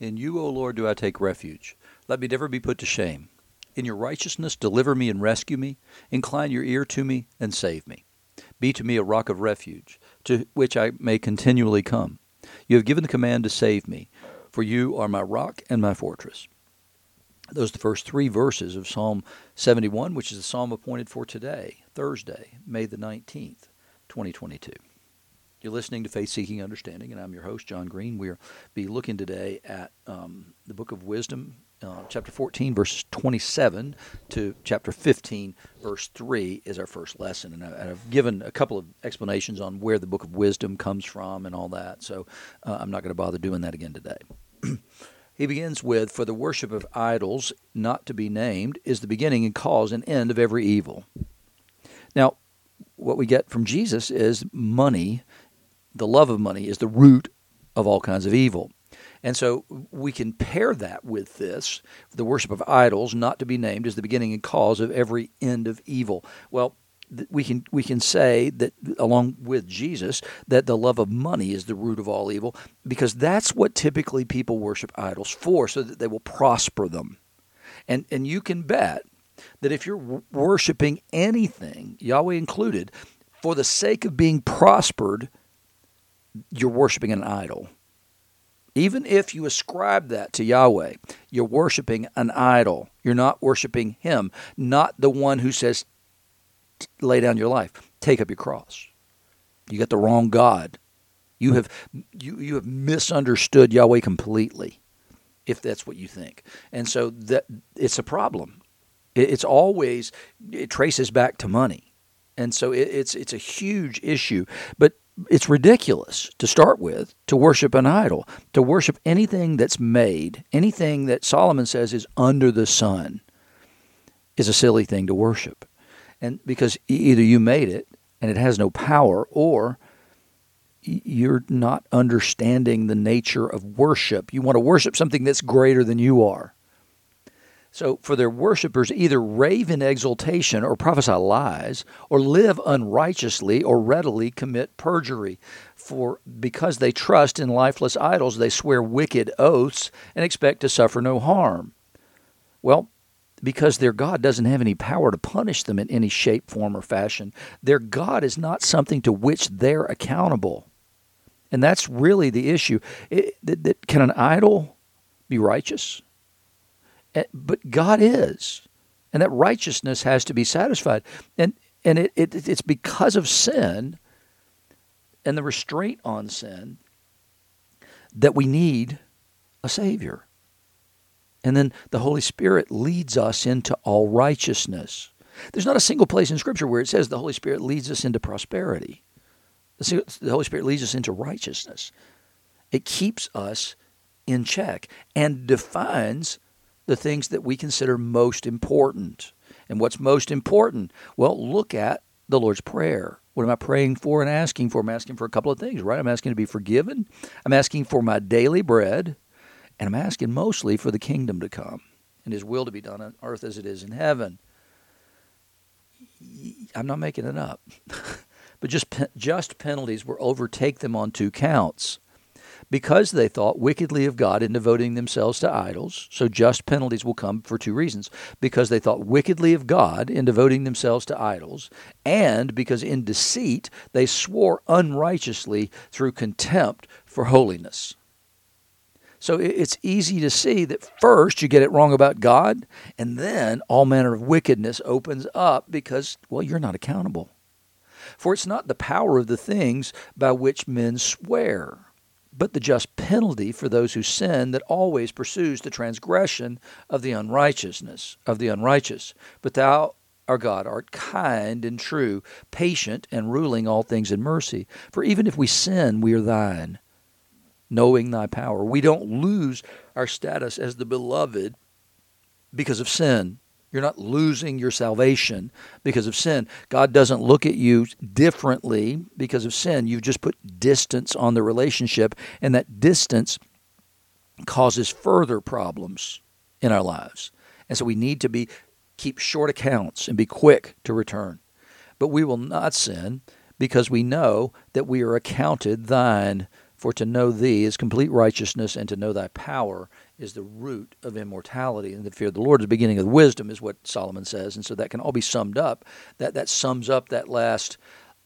In you, O Lord, do I take refuge. Let me never be put to shame. In your righteousness, deliver me and rescue me. Incline your ear to me and save me. Be to me a rock of refuge, to which I may continually come. You have given the command to save me, for you are my rock and my fortress. Those are the first three verses of Psalm 71, which is the psalm appointed for today, Thursday, May the 19th, 2022. You're listening to Faith Seeking Understanding, and I'm your host, John Green. We'll be looking today at um, the book of Wisdom, uh, chapter 14, verses 27 to chapter 15, verse 3 is our first lesson. And, I, have given a couple of explanations on where the book of wisdom comes from and all that, so uh, I'm not going to bother doing that again today. he begins with For the worship of idols, not to be named, is the beginning and cause and end of every evil. Now, what we get from Jesus is money the love of money is the root of all kinds of evil. And so we can pair that with this the worship of idols, not to be named, is the beginning and cause of every end of evil. Well, we can we can say that along with Jesus that the love of money is the root of all evil because that's what typically people worship idols for so that they will prosper them. And and you can bet that if you're worshiping anything, Yahweh included, for the sake of being prospered, you're worshiping an idol. Even if you ascribe that to Yahweh, you're worshiping an idol. You're not worshiping Him, not the one who says, lay down your life, take up your cross. You got the wrong God. You have you, you have misunderstood Yahweh completely, if that's what you think. And so that it's a problem. It, it's always it traces back to money, and so it, it's it's a huge issue. But it's ridiculous to start with to worship an idol, to worship anything that's made, anything that Solomon says is under the sun is a silly thing to worship. And because either you made it and it has no power or you're not understanding the nature of worship. You want to worship something that's greater than you are. So, for their worshippers, either rave in exultation or prophesy lies, or live unrighteously or readily commit perjury. For because they trust in lifeless idols, they swear wicked oaths and expect to suffer no harm. Well, because their God doesn't have any power to punish them in any shape, form, or fashion, their God is not something to which they're accountable. And that's really the issue. It, that, that, can an idol be righteous? Eh, but God is, and that righteousness has to be satisfied. And and it, it it's because of sin and the restraint on sin that we need a Savior. And then the Holy Spirit leads us into all righteousness. There's not a single place in Scripture where it says the Holy Spirit leads us into prosperity. The Holy Spirit leads us into righteousness. It keeps us in check and defines the things that we consider most important. And what's most important? Well, look at the Lord's Prayer. What am I praying for and asking for? I'm asking for a couple of things, right? I'm asking to be forgiven. I'm asking for my daily bread. And I'm asking mostly for the kingdom to come and his will to be done on earth as it is in heaven. I'm not making it up. but just just penalties will overtake them on two counts because they thought wickedly of God in devoting themselves to idols. So just penalties will come for two reasons because they thought wickedly of God in devoting themselves to idols, and because in deceit they swore unrighteously through contempt for holiness. So it's easy to see that first you get it wrong about God, and then all manner of wickedness opens up because, well, you're not accountable. For it's not the power of the things by which men swear but the just penalty for those who sin that always pursues the transgression of the unrighteousness of the unrighteous. But thou, our God, art kind and true, patient and ruling all things in mercy. For even if we sin, we are thine, knowing thy power. We don't lose our status as the beloved because of sin. You're not losing your salvation because of sin. God doesn't look at you differently because of sin. You've just put distance on the relationship, and that distance causes further problems in our lives. And so we need to be keep short accounts and be quick to return. But we will not sin because we know that we are accounted thine For to know thee is complete righteousness, and to know thy power is the root of immortality. And the fear of the Lord is the beginning of wisdom, is what Solomon says. And so that can all be summed up. That that sums up that last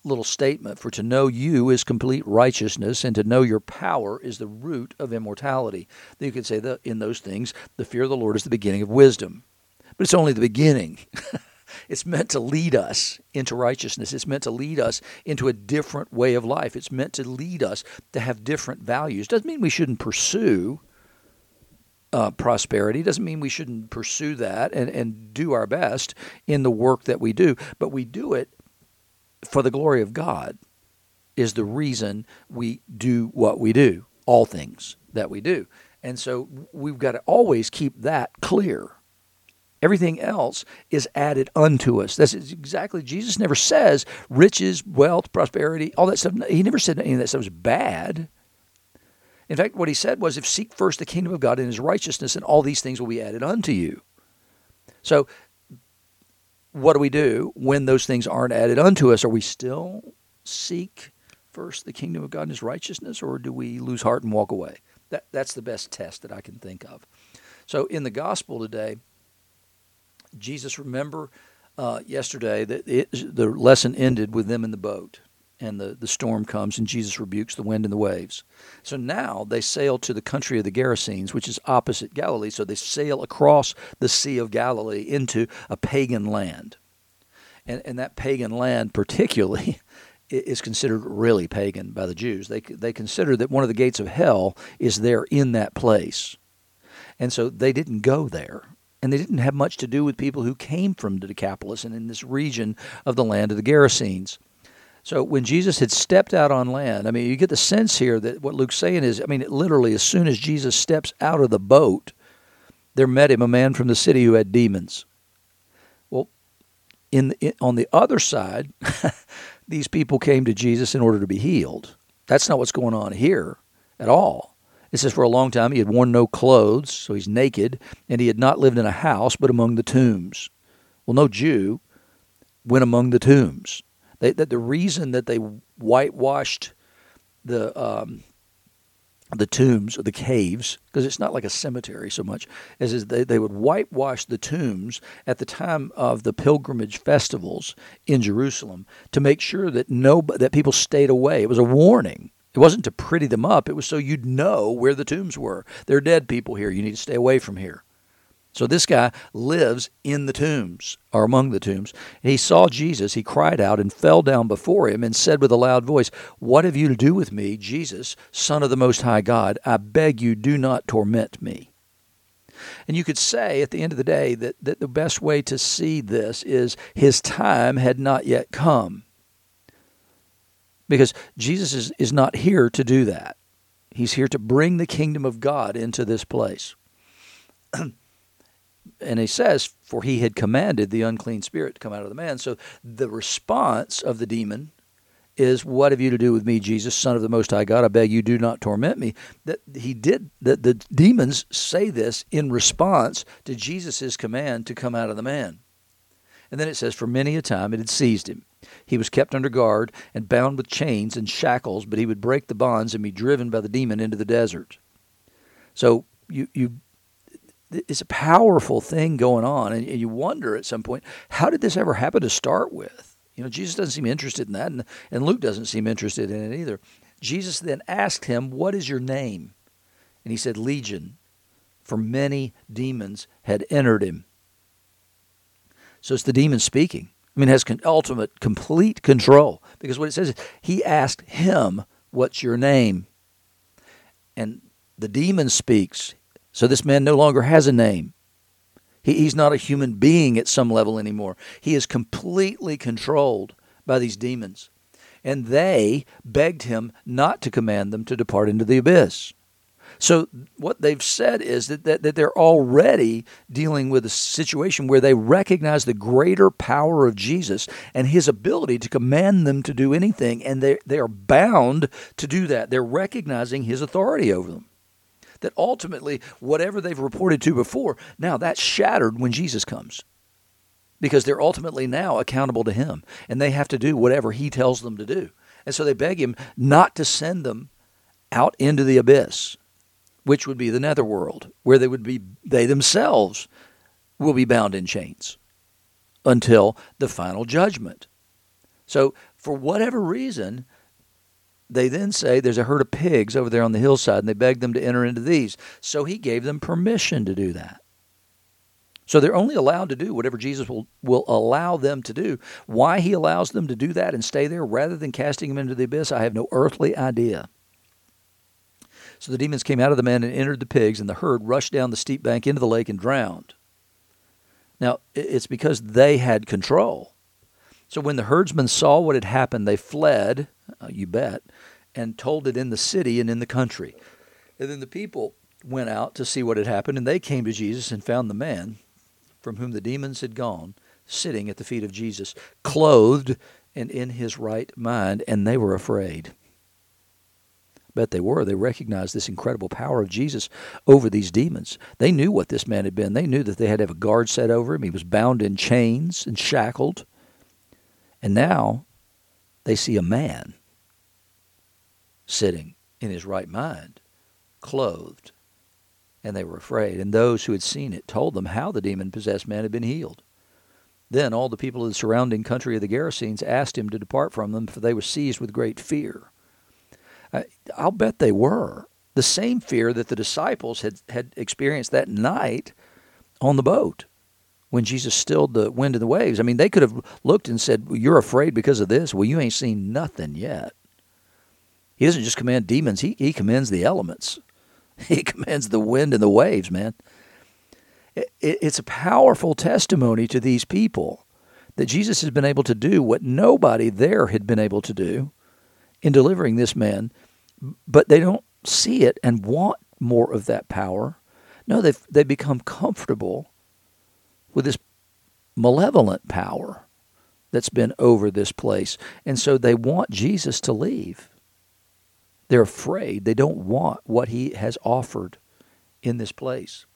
little statement. For to know you is complete righteousness, and to know your power is the root of immortality. Then you could say that in those things, the fear of the Lord is the beginning of wisdom. But it's only the beginning. It's meant to lead us into righteousness. It's meant to lead us into a different way of life. It's meant to lead us to have different values. Doesn't mean we shouldn't pursue uh, prosperity. Doesn't mean we shouldn't pursue that and, and do our best in the work that we do. But we do it for the glory of God, is the reason we do what we do, all things that we do. And so we've got to always keep that clear Everything else is added unto us. That's exactly, Jesus never says riches, wealth, prosperity, all that stuff. He never said any of that stuff was bad. In fact, what he said was, if seek first the kingdom of God and his righteousness, and all these things will be added unto you. So, what do we do when those things aren't added unto us? Are we still seek first the kingdom of God and his righteousness, or do we lose heart and walk away? That, that's the best test that I can think of. So, in the gospel today, Jesus, remember uh, yesterday that it, the lesson ended with them in the boat, and the, the storm comes, and Jesus rebukes the wind and the waves. So now they sail to the country of the Gerasenes, which is opposite Galilee. So they sail across the Sea of Galilee into a pagan land. And, and that pagan land, particularly, is considered really pagan by the Jews. They, they consider that one of the gates of hell is there in that place. And so they didn't go there and they didn't have much to do with people who came from the Decapolis and in this region of the land of the Gerasenes. So when Jesus had stepped out on land, I mean, you get the sense here that what Luke's saying is, I mean, literally, as soon as Jesus steps out of the boat, there met him a man from the city who had demons. Well, in, in on the other side, these people came to Jesus in order to be healed. That's not what's going on here at all. It says, For a long time he had worn no clothes, so he's naked, and he had not lived in a house, but among the tombs. Well, no Jew went among the tombs. They, that the reason that they whitewashed the um, the tombs or the caves, because it's not like a cemetery so much as is they, they would whitewash the tombs at the time of the pilgrimage festivals in Jerusalem to make sure that no that people stayed away. It was a warning it wasn't to pretty them up, it was so you'd know where the tombs were. There are dead people here. You need to stay away from here. So this guy lives in the tombs, or among the tombs. He saw Jesus. He cried out and fell down before him and said with a loud voice, What have you to do with me, Jesus, Son of the Most High God? I beg you, do not torment me. And you could say at the end of the day that, that the best way to see this is his time had not yet come because Jesus is, is not here to do that. He's here to bring the kingdom of God into this place. and he says, For he had commanded the unclean spirit to come out of the man. So the response of the demon is, What have you to do with me, Jesus, Son of the Most High God? I beg you, do not torment me. That he did that the demons say this in response to Jesus' command to come out of the man. And then it says, For many a time it had seized him. He was kept under guard and bound with chains and shackles, but he would break the bonds and be driven by the demon into the desert. So you you it's a powerful thing going on, and you wonder at some point, how did this ever happen to start with? You know, Jesus doesn't seem interested in that, and, and Luke doesn't seem interested in it either. Jesus then asked him, What is your name? And he said, Legion, for many demons had entered him. So it's the demon speaking. I mean, has con- ultimate, complete control. Because what it says is, he asked him, What's your name? And the demon speaks. So this man no longer has a name. He, he's not a human being at some level anymore. He is completely controlled by these demons. And they begged him not to command them to depart into the abyss. So what they've said is that, that, that they're already dealing with a situation where they recognize the greater power of Jesus and his ability to command them to do anything, and they, they are bound to do that. They're recognizing his authority over them. That ultimately, whatever they've reported to before, now that's shattered when Jesus comes because they're ultimately now accountable to him and they have to do whatever he tells them to do. And so they beg him not to send them out into the abyss, which would be the netherworld, where they would be they themselves will be bound in chains until the final judgment. So, for whatever reason, they then say there's a herd of pigs over there on the hillside, and they begged them to enter into these. So he gave them permission to do that. So they're only allowed to do whatever Jesus will, will allow them to do. Why he allows them to do that and stay there rather than casting them into the abyss, I have no earthly idea. So the demons came out of the man and entered the pigs, and the herd rushed down the steep bank into the lake and drowned. Now, it's because they had control. So when the herdsmen saw what had happened, they fled, uh, you bet, and told it in the city and in the country. And then the people went out to see what had happened, and they came to Jesus and found the man from whom the demons had gone, sitting at the feet of Jesus, clothed and in his right mind, and they were afraid. Bet they were. They recognized this incredible power of Jesus over these demons. They knew what this man had been. They knew that they had to have a guard set over him. He was bound in chains and shackled. And now they see a man sitting in his right mind, clothed and they were afraid. And those who had seen it told them how the demon possessed man had been healed. Then all the people of the surrounding country of the Gerasenes asked him to depart from them, for they were seized with great fear. I'll bet they were. The same fear that the disciples had, had experienced that night on the boat when Jesus stilled the wind and the waves. I mean, they could have looked and said, well, You're afraid because of this. Well, you ain't seen nothing yet. He doesn't just command demons, he, he commands the elements. He commands the wind and the waves, man. It's a powerful testimony to these people that Jesus has been able to do what nobody there had been able to do in delivering this man, but they don't see it and want more of that power. No, they've, they become comfortable with this malevolent power that's been over this place. And so they want Jesus to leave. They're afraid. They don't want what he has offered in this place.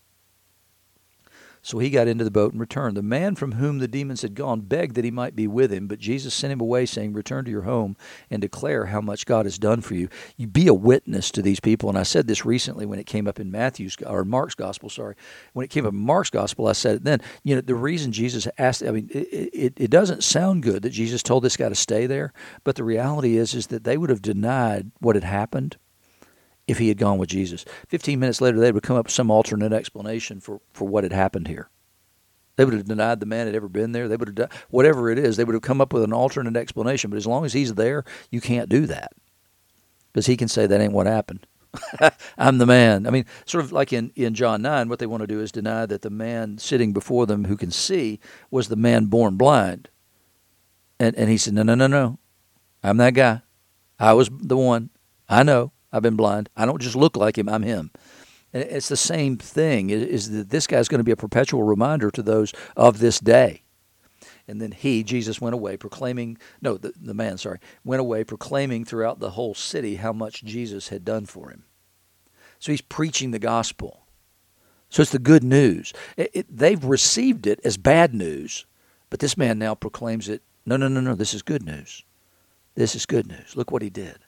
So he got into the boat and returned. The man from whom the demons had gone begged that he might be with him, but Jesus sent him away, saying, Return to your home and declare how much God has done for you. You be a witness to these people. And I said this recently when it came up in Matthew's or Mark's gospel, sorry. When it came up in Mark's gospel, I said it then. You know, the reason Jesus asked, I mean, it, it, it doesn't sound good that Jesus told this guy to stay there, but the reality is, is that they would have denied what had happened if he had gone with Jesus. Fifteen minutes later, they would come up with some alternate explanation for, for what had happened here. They would have denied the man had ever been there. They would have done whatever it is. They would have come up with an alternate explanation. But as long as he's there, you can't do that because he can say that ain't what happened. I'm the man. I mean, sort of like in, in John 9, what they want to do is deny that the man sitting before them who can see was the man born blind. And, and he said, No, no, no, no. I'm that guy. I was the one. I know. I've been blind. I don't just look like him, I'm him. And it's the same thing, is that this guy's going to be a perpetual reminder to those of this day. And then he, Jesus, went away proclaiming, no, the, the man, sorry, went away proclaiming throughout the whole city how much Jesus had done for him. So he's preaching the gospel. So it's the good news. It, it, they've received it as bad news, but this man now proclaims it no, no, no, no, this is good news. This is good news. Look what he did.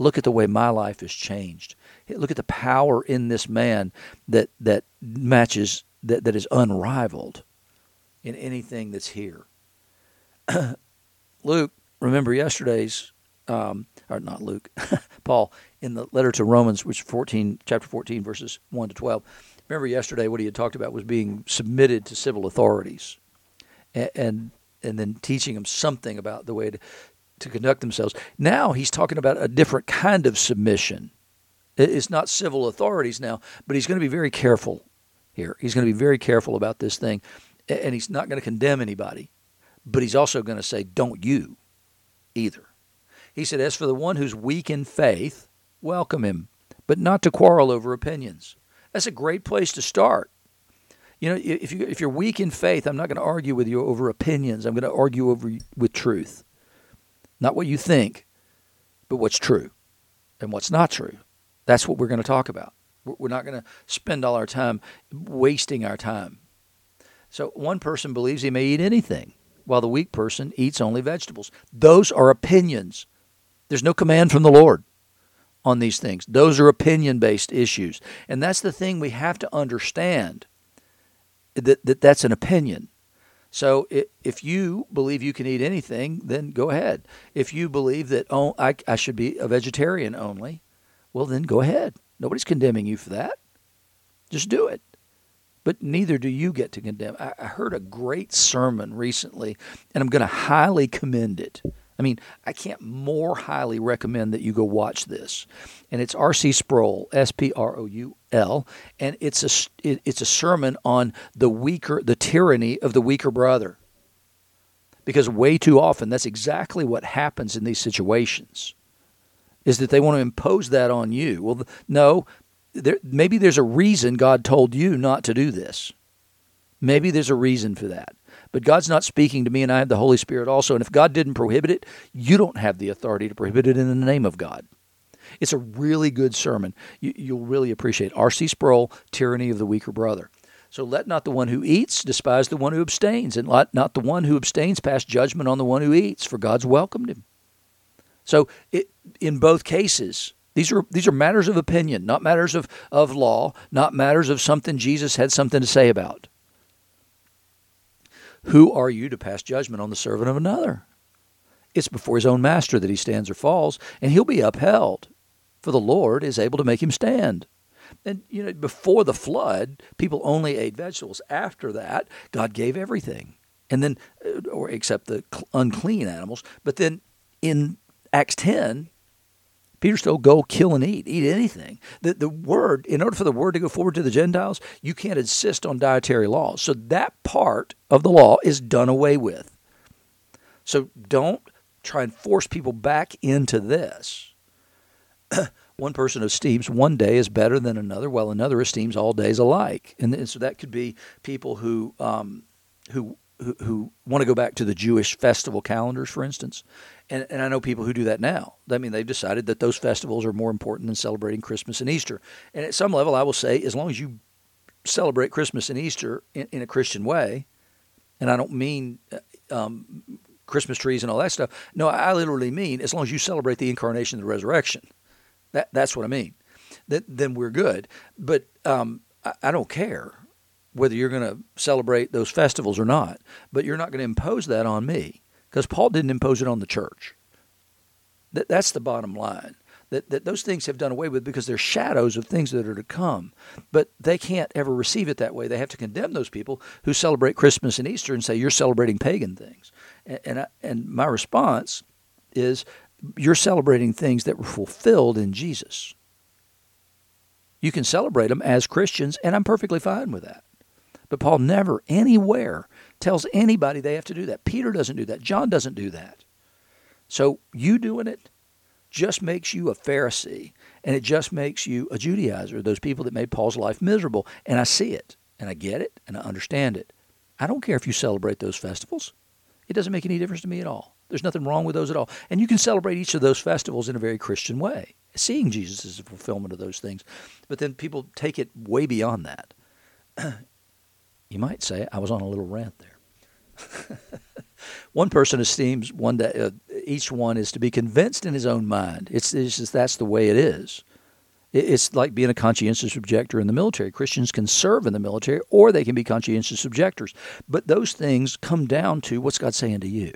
Look at the way my life has changed. Look at the power in this man that that matches that, that is unrivaled in anything that's here. Luke, remember yesterday's um, or not Luke, Paul in the letter to Romans, which 14 chapter 14 verses 1 to 12. Remember yesterday what he had talked about was being submitted to civil authorities and and, and then teaching them something about the way to, to conduct themselves. Now he's talking about a different kind of submission. It's not civil authorities now, but he's going to be very careful here. He's going to be very careful about this thing, and he's not going to condemn anybody, but he's also going to say, Don't you either. He said, As for the one who's weak in faith, welcome him, but not to quarrel over opinions. That's a great place to start. You know, if you if you're weak in faith, I'm not going to argue with you over opinions. I'm going to argue over with truth. Not what you think, but what's true and what's not true. That's what we're going to talk about. We're not going to spend all our time wasting our time. So, one person believes he may eat anything, while the weak person eats only vegetables. Those are opinions. There's no command from the Lord. on these things. Those are opinion based issues. And that's the thing we have to understand that, that that's an opinion. So if you believe you can eat anything, then go ahead. If you believe that oh, I, I should be a vegetarian only, well, then go ahead. Nobody's condemning you for that. Just do it. But neither do you get to condemn. I, I heard a great sermon recently, and I'm going to highly commend it. I mean, I can't more highly recommend that you go watch this. And it's R.C. Sproul, S P R O U L, and it's a it, it's a sermon on the weaker, the tyranny of the weaker brother. Because way too often, that's exactly what happens in these situations. Is that they want to impose that on you? Well, no. There, maybe there's a reason God told you not to do this. Maybe there's a reason for that. But God's not speaking to me, and I have the Holy Spirit also. And if God didn't prohibit it, you don't have the authority to prohibit it in the name of God. It's a really good sermon. You, will really appreciate. R.C. Sproul, Tyranny of the Weaker Brother. So let not the one who eats despise the one who abstains, and let not the one who abstains pass judgment on the one who eats, for God's welcomed him. So it, in both cases, these are these are matters of opinion, not matters of, of law, not matters of something Jesus had something to say about. Who are you to pass judgment on the servant of another? It's before his own master that he stands or falls, and he'll be upheld, for the Lord is able to make him stand. And you know, before the flood, people only ate vegetables. After that, God gave everything, and then, uh, or except the unclean animals. But then, in Acts ten, Peter's told, go kill and eat, eat anything. The, the word, in order for the word to go forward to the Gentiles, you can't insist on dietary laws. So that part of the law is done away with. So don't try and force people back into this. one person esteems one day is better than another, while another esteems all days alike. And, and so that could be people who, um, who who, who want to go back to the Jewish festival calendars, for instance, and, and I know people who do that now. I mean, they've decided that those festivals are more important than celebrating Christmas and Easter. And at some level, I will say, as long as you celebrate Christmas and Easter in, in a Christian way, and I don't mean uh, um, Christmas trees and all that stuff. No, I literally mean as long as you celebrate the incarnation and the resurrection. That, that's what I mean. That, then we're good. But um, I, I don't care whether you're going to celebrate those festivals or not, but you're not going to impose that on me because Paul didn't impose it on the church. That, that's the bottom line. That, that those things have done away with because they're shadows of things that are to come. But they can't ever receive it that way. They have to condemn those people who celebrate Christmas and Easter and say, you're celebrating pagan things. And, and, I, and my response is, you're celebrating things that were fulfilled in Jesus. You can celebrate them as Christians, and I'm perfectly fine with that. But Paul never, anywhere, tells anybody they have to do that. Peter doesn't do that. John doesn't do that. So you doing it just makes you a Pharisee and it just makes you a Judaizer, those people that made Paul's life miserable. And I see it and I get it and I understand it. I don't care if you celebrate those festivals. It doesn't make any difference to me at all. There's nothing wrong with those at all. And you can celebrate each of those festivals in a very Christian way, seeing Jesus as a fulfillment of those things. But then people take it way beyond that. You might say I was on a little rant there. one person esteems one day, uh, each one is to be convinced in his own mind. It's, it's just that's the way it is. It's like being a conscientious objector in the military. Christians can serve in the military or they can be conscientious objectors. But those things come down to what's God saying to you.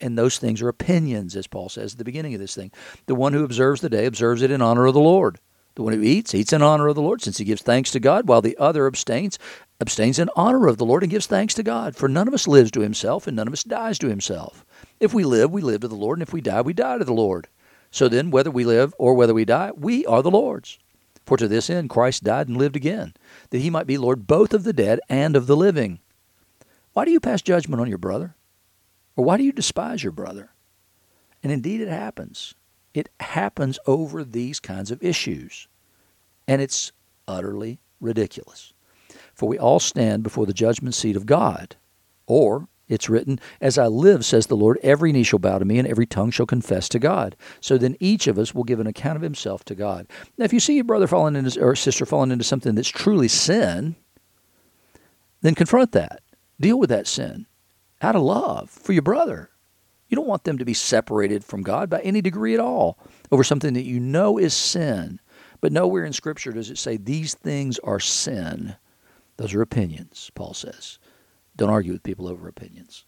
And those things are opinions, as Paul says at the beginning of this thing. The one who observes the day observes it in honor of the Lord. The one who eats, eats in honor of the Lord, since he gives thanks to God, while the other abstains, abstains in honor of the Lord and gives thanks to God. For none of us lives to himself, and none of us dies to himself. If we live, we live to the Lord, and if we die, we die to the Lord. So then, whether we live or whether we die, we are the Lord's. For to this end Christ died and lived again, that he might be Lord both of the dead and of the living. Why do you pass judgment on your brother? Or why do you despise your brother? And indeed, it happens. It happens over these kinds of issues. And it's utterly ridiculous. For we all stand before the judgment seat of God. Or, it's written, As I live, says the Lord, every knee shall bow to me, and every tongue shall confess to God. So then each of us will give an account of himself to God. Now, if you see your brother falling into, or sister falling into something that's truly sin, then confront that. Deal with that sin out of love for your brother. You don't want them to be separated from God by any degree at all. over something that you know is sin, but nowhere in Scripture does it say these things are sin. Those are opinions, Paul says. Don't argue with people over opinions.